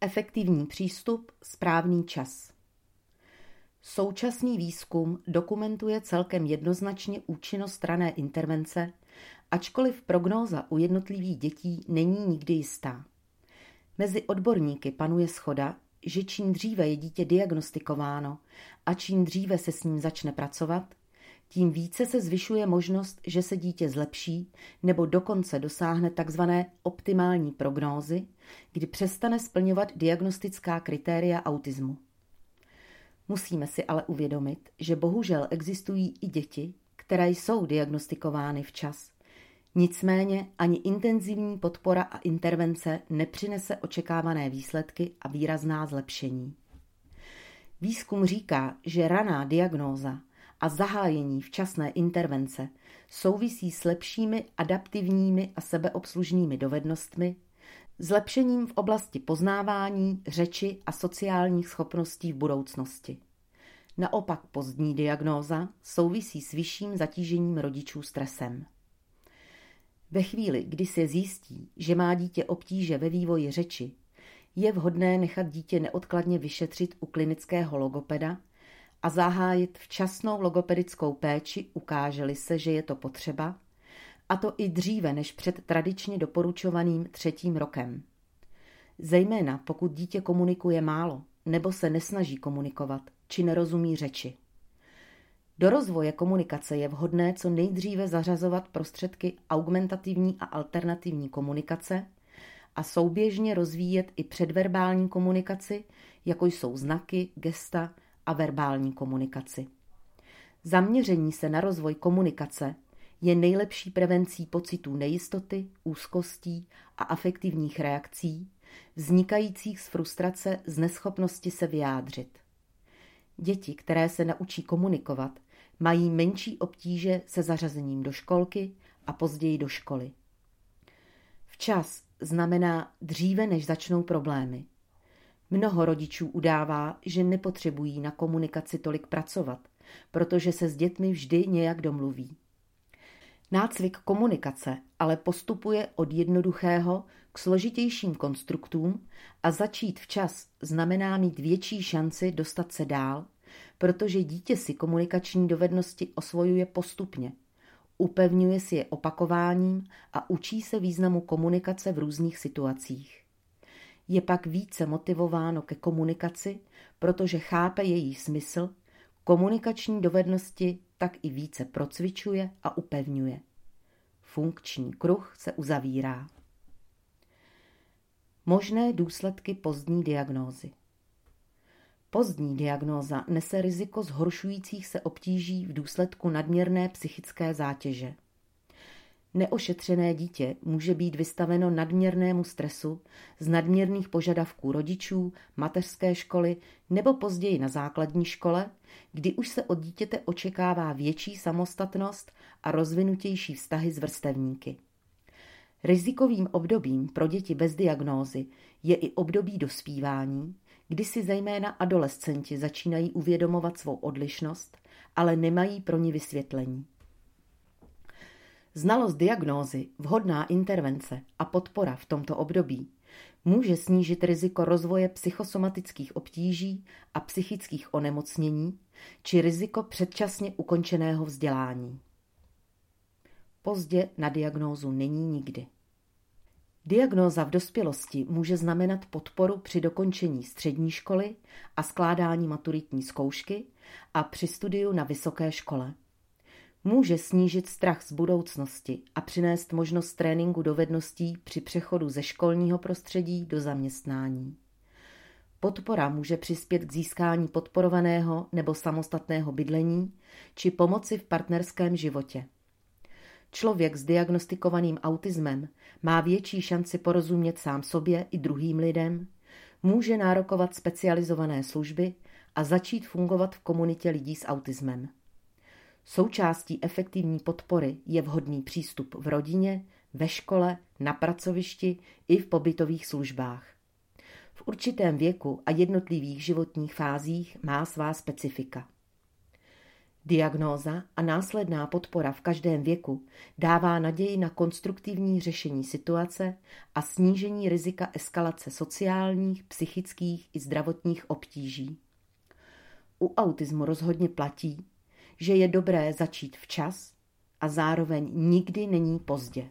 Efektivní přístup, správný čas. Současný výzkum dokumentuje celkem jednoznačně účinnost rané intervence, ačkoliv prognóza u jednotlivých dětí není nikdy jistá. Mezi odborníky panuje schoda, že čím dříve je dítě diagnostikováno a čím dříve se s ním začne pracovat, tím více se zvyšuje možnost, že se dítě zlepší nebo dokonce dosáhne tzv. optimální prognózy, kdy přestane splňovat diagnostická kritéria autismu. Musíme si ale uvědomit, že bohužel existují i děti, které jsou diagnostikovány včas. Nicméně ani intenzivní podpora a intervence nepřinese očekávané výsledky a výrazná zlepšení. Výzkum říká, že raná diagnóza a zahájení včasné intervence souvisí s lepšími adaptivními a sebeobslužnými dovednostmi, zlepšením v oblasti poznávání, řeči a sociálních schopností v budoucnosti. Naopak pozdní diagnóza souvisí s vyšším zatížením rodičů stresem. Ve chvíli, kdy se zjistí, že má dítě obtíže ve vývoji řeči, je vhodné nechat dítě neodkladně vyšetřit u klinického logopeda a zahájit včasnou logopedickou péči, ukáže-li se, že je to potřeba, a to i dříve než před tradičně doporučovaným třetím rokem. Zejména pokud dítě komunikuje málo nebo se nesnaží komunikovat či nerozumí řeči. Do rozvoje komunikace je vhodné co nejdříve zařazovat prostředky augmentativní a alternativní komunikace a souběžně rozvíjet i předverbální komunikaci, jako jsou znaky, gesta a verbální komunikaci. Zaměření se na rozvoj komunikace je nejlepší prevencí pocitů nejistoty, úzkostí a afektivních reakcí, vznikajících z frustrace z neschopnosti se vyjádřit. Děti, které se naučí komunikovat, mají menší obtíže se zařazením do školky a později do školy. Včas znamená dříve, než začnou problémy. Mnoho rodičů udává, že nepotřebují na komunikaci tolik pracovat, protože se s dětmi vždy nějak domluví. Nácvik komunikace ale postupuje od jednoduchého k složitějším konstruktům a začít včas znamená mít větší šanci dostat se dál, protože dítě si komunikační dovednosti osvojuje postupně, upevňuje si je opakováním a učí se významu komunikace v různých situacích. Je pak více motivováno ke komunikaci, protože chápe její smysl, komunikační dovednosti tak i více procvičuje a upevňuje. Funkční kruh se uzavírá. Možné důsledky pozdní diagnózy. Pozdní diagnóza nese riziko zhoršujících se obtíží v důsledku nadměrné psychické zátěže. Neošetřené dítě může být vystaveno nadměrnému stresu z nadměrných požadavků rodičů, mateřské školy nebo později na základní škole, kdy už se od dítěte očekává větší samostatnost a rozvinutější vztahy s vrstevníky. Rizikovým obdobím pro děti bez diagnózy je i období dospívání, kdy si zejména adolescenti začínají uvědomovat svou odlišnost, ale nemají pro ní vysvětlení. Znalost diagnózy, vhodná intervence a podpora v tomto období může snížit riziko rozvoje psychosomatických obtíží a psychických onemocnění či riziko předčasně ukončeného vzdělání. Pozdě na diagnózu není nikdy. Diagnóza v dospělosti může znamenat podporu při dokončení střední školy a skládání maturitní zkoušky a při studiu na vysoké škole. Může snížit strach z budoucnosti a přinést možnost tréninku dovedností při přechodu ze školního prostředí do zaměstnání. Podpora může přispět k získání podporovaného nebo samostatného bydlení či pomoci v partnerském životě. Člověk s diagnostikovaným autismem má větší šanci porozumět sám sobě i druhým lidem, může nárokovat specializované služby a začít fungovat v komunitě lidí s autismem. Součástí efektivní podpory je vhodný přístup v rodině, ve škole, na pracovišti i v pobytových službách. V určitém věku a jednotlivých životních fázích má svá specifika. Diagnóza a následná podpora v každém věku dává naději na konstruktivní řešení situace a snížení rizika eskalace sociálních, psychických i zdravotních obtíží. U autismu rozhodně platí, že je dobré začít včas a zároveň nikdy není pozdě.